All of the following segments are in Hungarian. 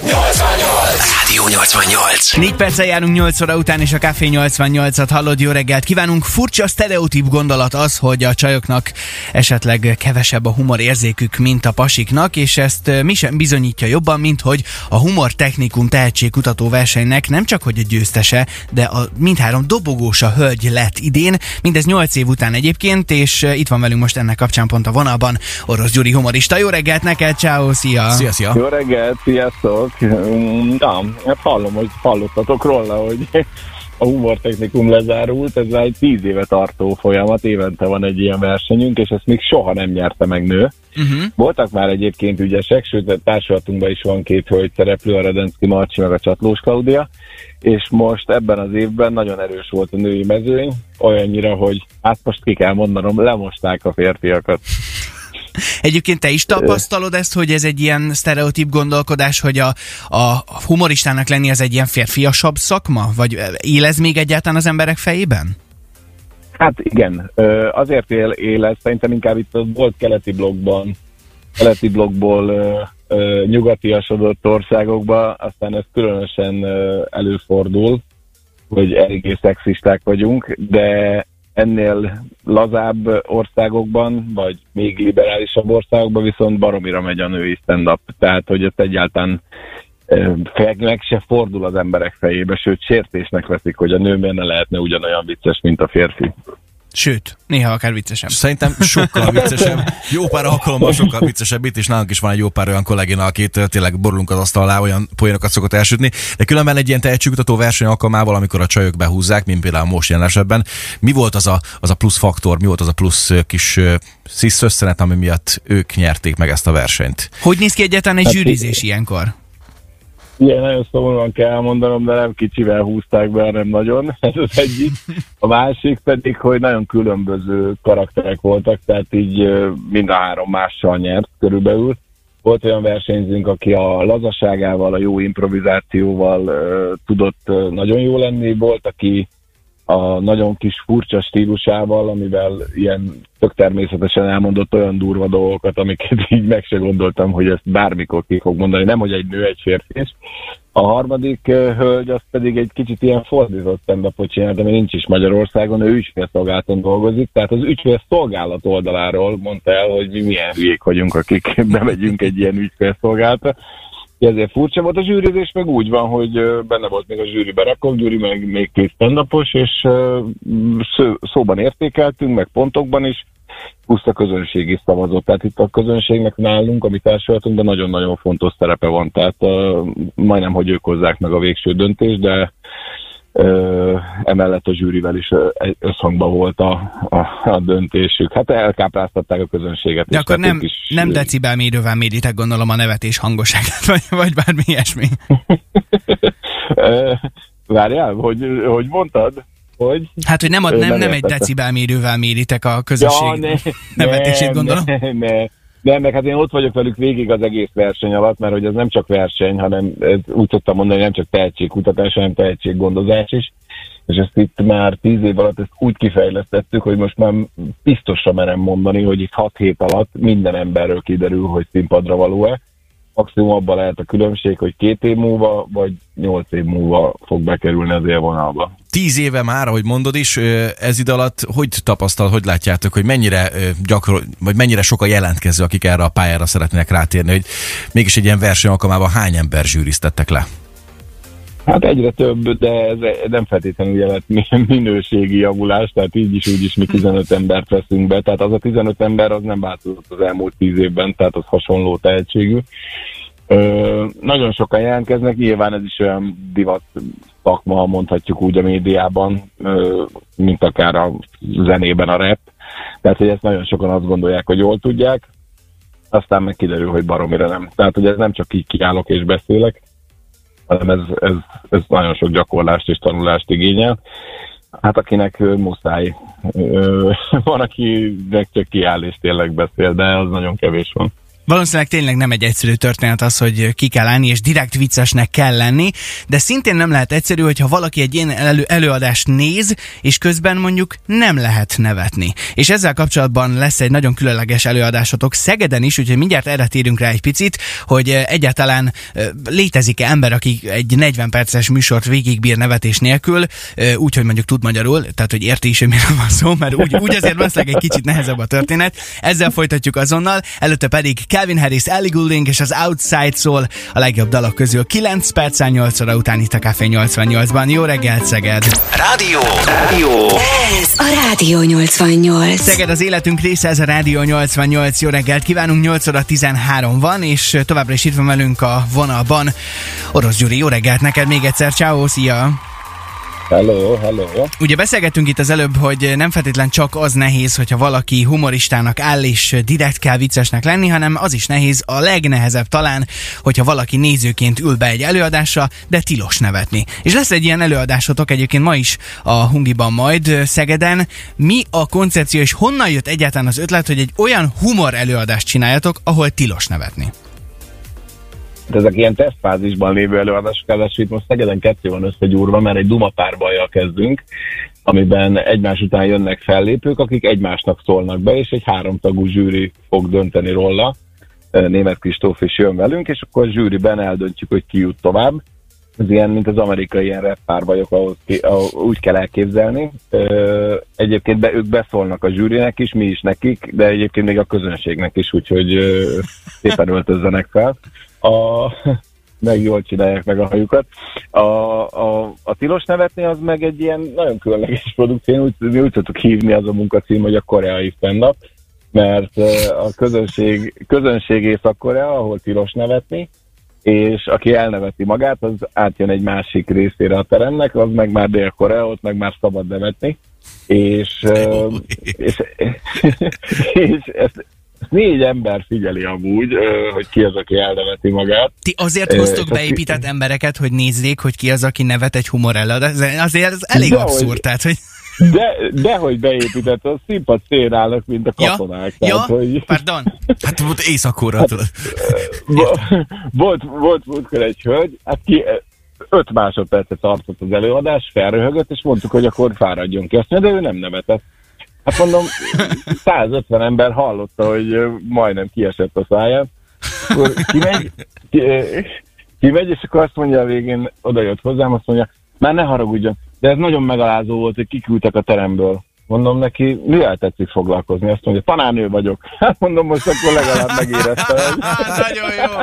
Yo extraño Rádió 88. 4 perccel járunk 8 óra után, és a Café 88-at hallod, jó reggelt kívánunk. Furcsa sztereotíp gondolat az, hogy a csajoknak esetleg kevesebb a humor érzékük, mint a pasiknak, és ezt mi sem bizonyítja jobban, mint hogy a humor technikum tehetségkutató versenynek nem csak hogy a győztese, de a mindhárom dobogósa hölgy lett idén, mindez 8 év után egyébként, és itt van velünk most ennek kapcsán pont a vonalban Orosz Gyuri humorista. Jó reggelt neked, ciao, szia! Szia, szia! Jó reggelt, sziasztok! Mm, Na, hát hallom, hogy hallottatok róla, hogy a humortechnikum lezárult, ez már egy tíz éve tartó folyamat, évente van egy ilyen versenyünk, és ezt még soha nem nyerte meg nő. Uh-huh. Voltak már egyébként ügyesek, sőt a társulatunkban is van két hölgy szereplő, a Redenszki Marcsi meg a Csatlós Klaudia, és most ebben az évben nagyon erős volt a női mezőny, olyannyira, hogy hát most ki kell mondanom, lemosták a férfiakat. Egyébként te is tapasztalod ezt, hogy ez egy ilyen sztereotíp gondolkodás, hogy a, a humoristának lenni az egy ilyen férfiasabb szakma? Vagy él ez még egyáltalán az emberek fejében? Hát igen, azért él, él ez, szerintem inkább itt volt keleti blogban, keleti blogból nyugatiasodott országokba, aztán ez különösen előfordul, hogy eléggé szexisták vagyunk, de ennél lazább országokban, vagy még liberálisabb országokban viszont baromira megy a női stand-up. Tehát, hogy ez egyáltalán meg se fordul az emberek fejébe, sőt sértésnek veszik, hogy a nő miért ne lehetne ugyanolyan vicces, mint a férfi. Sőt, néha akár viccesebb. Szerintem sokkal viccesebb. Jó pár alkalommal sokkal viccesebb itt, és nálunk is van egy jó pár olyan kollégina, akit tényleg borulunk az asztal alá, olyan poénokat szokott elsütni. De különben egy ilyen tehetségkutató verseny alkalmával, amikor a csajok behúzzák, mint például most jelen esetben, mi volt az a, az a plusz faktor, mi volt az a plusz kis szisz összenet, ami miatt ők nyerték meg ezt a versenyt? Hogy néz ki egyáltalán egy zsűrizés ilyenkor? Igen, nagyon szomorúan kell mondanom, de nem kicsivel húzták be, hanem nagyon. Ez az egyik. A másik pedig, hogy nagyon különböző karakterek voltak, tehát így mind a három mással nyert körülbelül. Volt olyan versenyzőnk, aki a lazaságával, a jó improvizációval ö, tudott ö, nagyon jó lenni, volt, aki a nagyon kis furcsa stílusával, amivel ilyen tök természetesen elmondott olyan durva dolgokat, amiket így meg se gondoltam, hogy ezt bármikor ki fog mondani, nem hogy egy nő, egy férfi is. A harmadik hölgy az pedig egy kicsit ilyen fordított stand csinált, ami nincs is Magyarországon, ő ügyfélszolgálaton dolgozik, tehát az ügyfélszolgálat oldaláról mondta el, hogy mi milyen hülyék vagyunk, akik bemegyünk egy ilyen ügyfélszolgálatra. Ezért furcsa volt a zsűrizés, meg úgy van, hogy benne volt még a zsűribe Rakov Gyuri, meg még két stand és szó, szóban értékeltünk, meg pontokban is, plusz a közönség is szavazott. Tehát itt a közönségnek nálunk, a mi társadalatunkban nagyon-nagyon fontos szerepe van. Tehát ö, majdnem, hogy ők hozzák meg a végső döntést, de emellett a zsűrivel is összhangban volt a, a, a döntésük. Hát elkápráztatták a közönséget. De is, akkor nem, is, nem decibelmérővel méritek gondolom a nevetés hangosságát, vagy, vagy bármi ilyesmi. Várjál, hogy, hogy mondtad? Hogy? Hát, hogy nem, a, Ö, nem, nem nem egy értettem. decibelmérivel méritek a közösség nevetését, nem, gondolom. Ne, ne, nem, meg hát én ott vagyok velük végig az egész verseny alatt, mert hogy ez nem csak verseny, hanem úgy szoktam mondani, hogy nem csak tehetségkutatás, hanem tehetséggondozás is. És ezt itt már tíz év alatt ezt úgy kifejlesztettük, hogy most már biztosra merem mondani, hogy itt hat hét alatt minden emberről kiderül, hogy színpadra való-e. Maximum abban lehet a különbség, hogy két év múlva, vagy nyolc év múlva fog bekerülni az élvonalba. Tíz éve már, ahogy mondod is, ez ide alatt hogy tapasztal, hogy látjátok, hogy mennyire gyakor, vagy mennyire sok a jelentkező, akik erre a pályára szeretnének rátérni, hogy mégis egy ilyen verseny alkalmával hány ember zsűriztettek le? Hát egyre több, de ez nem feltétlenül jelent mi- minőségi javulás, tehát így is úgy is mi 15 embert veszünk be, tehát az a 15 ember az nem változott az elmúlt 10 évben, tehát az hasonló tehetségű. Ö, nagyon sokan jelentkeznek, nyilván ez is olyan divat szakma, mondhatjuk úgy a médiában, ö, mint akár a zenében a rap. Tehát, hogy ezt nagyon sokan azt gondolják, hogy jól tudják, aztán meg kiderül, hogy baromira nem. Tehát, hogy ez nem csak így kiállok és beszélek, hanem ez, ez, ez nagyon sok gyakorlást és tanulást igényel. Hát akinek muszáj. Van, akinek csak kiáll és tényleg beszél, de az nagyon kevés van. Valószínűleg tényleg nem egy egyszerű történet az, hogy ki kell állni, és direkt viccesnek kell lenni, de szintén nem lehet egyszerű, hogyha valaki egy ilyen elő- előadást néz, és közben mondjuk nem lehet nevetni. És ezzel kapcsolatban lesz egy nagyon különleges előadásotok Szegeden is, úgyhogy mindjárt erre térünk rá egy picit, hogy eh, egyáltalán eh, létezik-e ember, aki egy 40 perces műsort végigbír nevetés nélkül, eh, úgy, hogy mondjuk tud magyarul, tehát hogy érti is, hogy miről van szó, mert úgy, úgy azért valószínűleg egy kicsit nehezebb a történet. Ezzel folytatjuk azonnal, előtte pedig Calvin Harris, Ellie Goulding és az Outside szól a legjobb dalok közül 9 perccel 8 óra után itt a Café 88-ban. Jó reggelt, Szeged! Rádió. Rádió. Ez a Rádió 88. Szeged az életünk része, ez a Rádió 88. Jó reggelt kívánunk, 8 óra 13 van, és továbbra is itt van velünk a vonalban. Orosz Gyuri, jó reggelt neked még egyszer, ciao, szia! Hello, hello. Ugye beszélgettünk itt az előbb, hogy nem feltétlen csak az nehéz, hogyha valaki humoristának áll és direkt kell viccesnek lenni, hanem az is nehéz, a legnehezebb talán, hogyha valaki nézőként ül be egy előadásra, de tilos nevetni. És lesz egy ilyen előadásotok egyébként ma is a Hungiban majd Szegeden. Mi a koncepció és honnan jött egyáltalán az ötlet, hogy egy olyan humor előadást csináljatok, ahol tilos nevetni? De ezek ilyen tesztfázisban lévő előadások, ráadásul itt most Szegeden kettő van összegyúrva, mert egy Duma párbajjal kezdünk, amiben egymás után jönnek fellépők, akik egymásnak szólnak be, és egy háromtagú zsűri fog dönteni róla. Német Kristóf is jön velünk, és akkor a zsűriben eldöntjük, hogy ki jut tovább. Ez ilyen, mint az amerikai ilyen rap párbajok, ahhoz ki, ahol úgy kell elképzelni. Egyébként be, ők beszólnak a zsűrinek is, mi is nekik, de egyébként még a közönségnek is, úgyhogy szépen öltözzenek fel. A, meg jól csinálják meg a hajukat. A, a, a tilos nevetni az meg egy ilyen nagyon különleges produkció, úgy, mi úgy tudtuk hívni az a munkacím, hogy a koreai fennap, mert a közönség, közönség Észak-Korea, ahol tilos nevetni, és aki elneveti magát, az átjön egy másik részére a teremnek, az meg már Dél-Korea, ott meg már szabad nevetni, és, és, és ezt, ezt négy ember figyeli amúgy, hogy ki az, aki elneveti magát. Ti azért hoztok beépített embereket, hogy nézzék, hogy ki az, aki nevet egy humor előadást. Azért ez elég Dehogy. abszurd, tehát hogy... De, dehogy beépített, a színpad szélén állnak, mint a Ja, katonák. ja, Tehát, hogy pardon. Hát volt éjszakóra, vo- volt, volt múltkor egy hölgy, hát ki öt másodpercet tartott az előadás, felröhögött, és mondtuk, hogy akkor fáradjon ki. Azt mondja, de ő nem nevetett. Hát mondom, 150 ember hallotta, hogy majdnem kiesett a száján. Akkor kimegy, kimegy, és akkor azt mondja a végén, oda jött hozzám, azt mondja, már ne haragudjon, de ez nagyon megalázó volt, hogy kiküldtek a teremből. Mondom neki, mivel tetszik foglalkozni? Azt mondja, tanárnő vagyok. Hát mondom, most akkor legalább megérezte. hogy- Á, nagyon jó.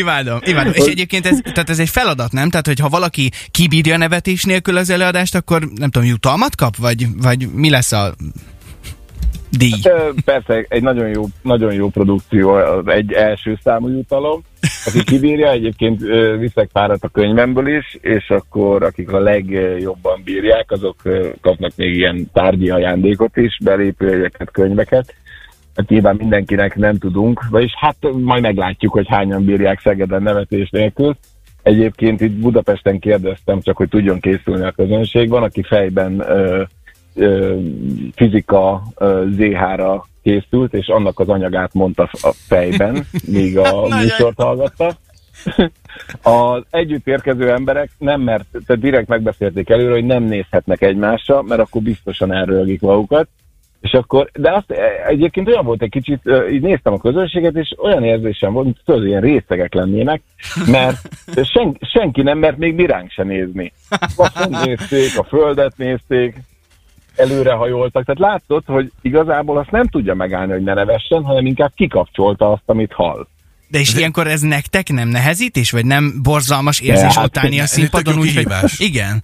Imádom, imádom. És egyébként ez, tehát ez egy feladat, nem? Tehát, hogyha valaki kibírja nevetés nélkül az előadást, akkor nem tudom, jutalmat kap? Vagy, vagy mi lesz a díj? Ö, Persze, egy nagyon jó, nagyon jó produkció, az egy első számú jutalom. Aki kibírja, egyébként viszek párat a könyvemből is, és akkor akik a legjobban bírják, azok kapnak még ilyen tárgyi ajándékot is, belépőjegyeket, könyveket. Hát nyilván mindenkinek nem tudunk, vagyis hát majd meglátjuk, hogy hányan bírják Szegeden nevetés nélkül. Egyébként itt Budapesten kérdeztem, csak hogy tudjon készülni a közönség. Van, aki fejben ö, fizika ZH-ra készült, és annak az anyagát mondta a fejben, míg a műsort hallgatta. Az együtt érkező emberek nem mert, tehát direkt megbeszélték előre, hogy nem nézhetnek egymásra, mert akkor biztosan elrölgik magukat. És akkor, de azt e, egyébként olyan volt egy kicsit, így néztem a közönséget, és olyan érzésem volt, mint tudod, ilyen részegek lennének, mert sen, senki nem mert még mi ránk se nézni. Azt nézték, a földet nézték, előrehajoltak, tehát látszott, hogy igazából azt nem tudja megállni, hogy ne nevessen, hanem inkább kikapcsolta azt, amit hall. De és ilyenkor ez nektek nem nehezítés, vagy nem borzalmas érzés hát ott állni a ez egy színpadon, úgyhogy... kihívás. Igen.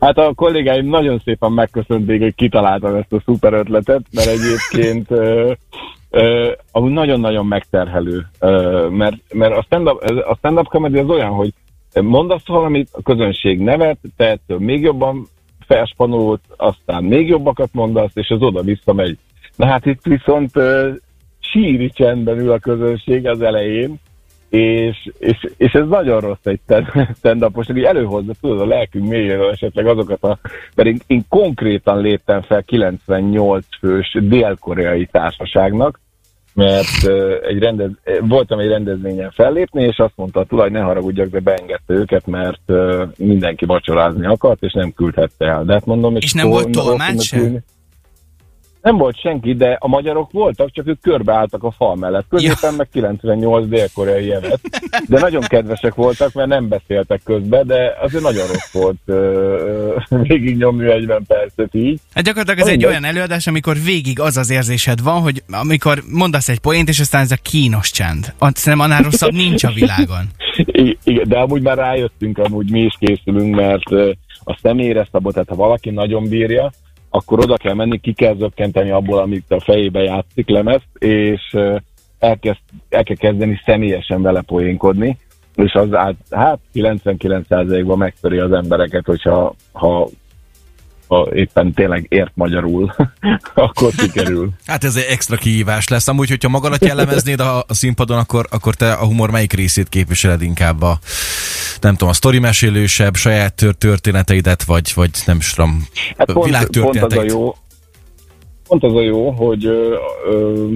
Hát a kollégáim nagyon szépen megköszönték, hogy kitaláltam ezt a szuper ötletet, mert egyébként ö, ö, amúgy nagyon-nagyon megterhelő, ö, mert, mert a stand-up, a stand-up comedy az olyan, hogy mondasz valamit, a közönség nevet, te ettől még jobban felspanolódsz, aztán még jobbakat mondasz, és az oda-vissza megy. Na hát itt viszont ö, síri csendben ül a közönség az elején, és, és, és ez nagyon rossz egy stand upos hogy előhozza, tudod, a lelkünk mélyéről esetleg azokat a... Mert én, én konkrétan léptem fel 98 fős dél-koreai társaságnak, mert egy rendez, voltam egy rendezvényen fellépni, és azt mondta a tulaj, ne haragudjak, de beengedte őket, mert mindenki vacsorázni akart, és nem küldhette el. De hát mondom, És nem hol- volt tolmács sem? ülni? Nem volt senki, de a magyarok voltak, csak ők körbeálltak a fal mellett. Középen meg 98 dél-koreai jelet. De nagyon kedvesek voltak, mert nem beszéltek közbe, de azért nagyon rossz volt ö, végignyomni 40 percet így. Hát gyakorlatilag ez egy Mindegy. olyan előadás, amikor végig az az érzésed van, hogy amikor mondasz egy poént, és aztán ez a kínos csend. Szerintem annál rosszabb nincs a világon. Igen, de amúgy már rájöttünk, amúgy mi is készülünk, mert a személyre szabott, tehát ha valaki nagyon bírja, akkor oda kell menni, ki kell zökkenteni abból, amit a fejébe játszik lemezt, és elkezd, el kell kezdeni személyesen vele poénkodni, és az át, hát 99%-ban megtöri az embereket, hogyha ha, ha éppen tényleg ért magyarul, akkor sikerül. Hát ez egy extra kihívás lesz. Amúgy, hogyha magadat jellemeznéd a, a színpadon, akkor, akkor te a humor melyik részét képviseled inkább a, nem tudom, a sztori mesélősebb, saját tör- történeteidet, vagy, vagy nem is tudom, Hát pont, pont az a jó, pont az a jó, hogy, ö, ö,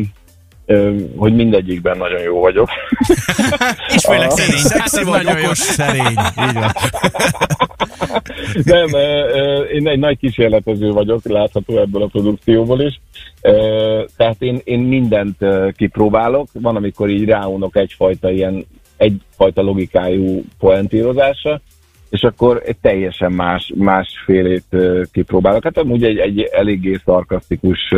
hogy mindegyikben nagyon jó vagyok. És főleg szerény. Hát Szexi ez vagy, nagyon jó. okos, szerény. Így van. Nem, én egy nagy kísérletező vagyok, látható ebből a produkcióból is. Tehát én, én mindent kipróbálok. Van, amikor így ráunok egyfajta ilyen egyfajta logikájú poentírozásra, és akkor egy teljesen más, másfélét kipróbálok. Hát amúgy egy, egy eléggé szarkasztikus,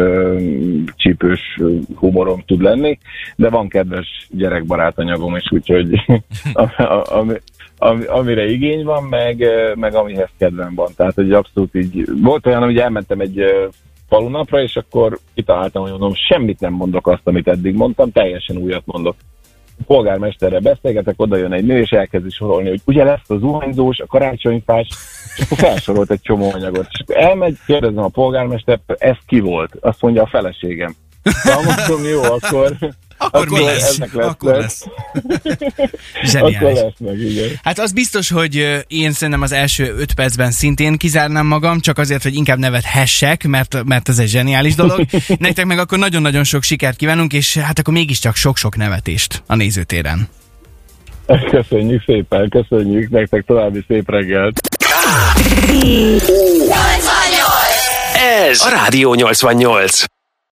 csípős humorom tud lenni, de van kedves gyerekbarát anyagom is, úgyhogy ami, ami, amire igény van, meg, meg amihez kedvem van. Tehát, hogy abszolút így, volt olyan, hogy elmentem egy falunapra, és akkor kitaláltam, hogy mondom, semmit nem mondok azt, amit eddig mondtam, teljesen újat mondok polgármesterrel beszélgetek, oda jön egy nő, és elkezdi sorolni, hogy ugye lesz a zuhanyzós, a karácsonyfás, és akkor felsorolt egy csomó anyagot. És akkor elmegy, kérdezem a polgármester, ez ki volt? Azt mondja a feleségem. Na, mondom, jó, akkor, Akkor mi lesz? ennek lesz, Akkor lesz. lesz. Akkor Zseniális. lesz meg, igen. Hát az biztos, hogy én szerintem az első öt percben szintén kizárnám magam, csak azért, hogy inkább nevet hessek, mert, mert ez egy zseniális dolog. Nektek meg akkor nagyon-nagyon sok sikert kívánunk, és hát akkor mégiscsak sok-sok nevetést a nézőtéren. Köszönjük szépen, köszönjük nektek további szép reggelt. Ez a Rádió 88.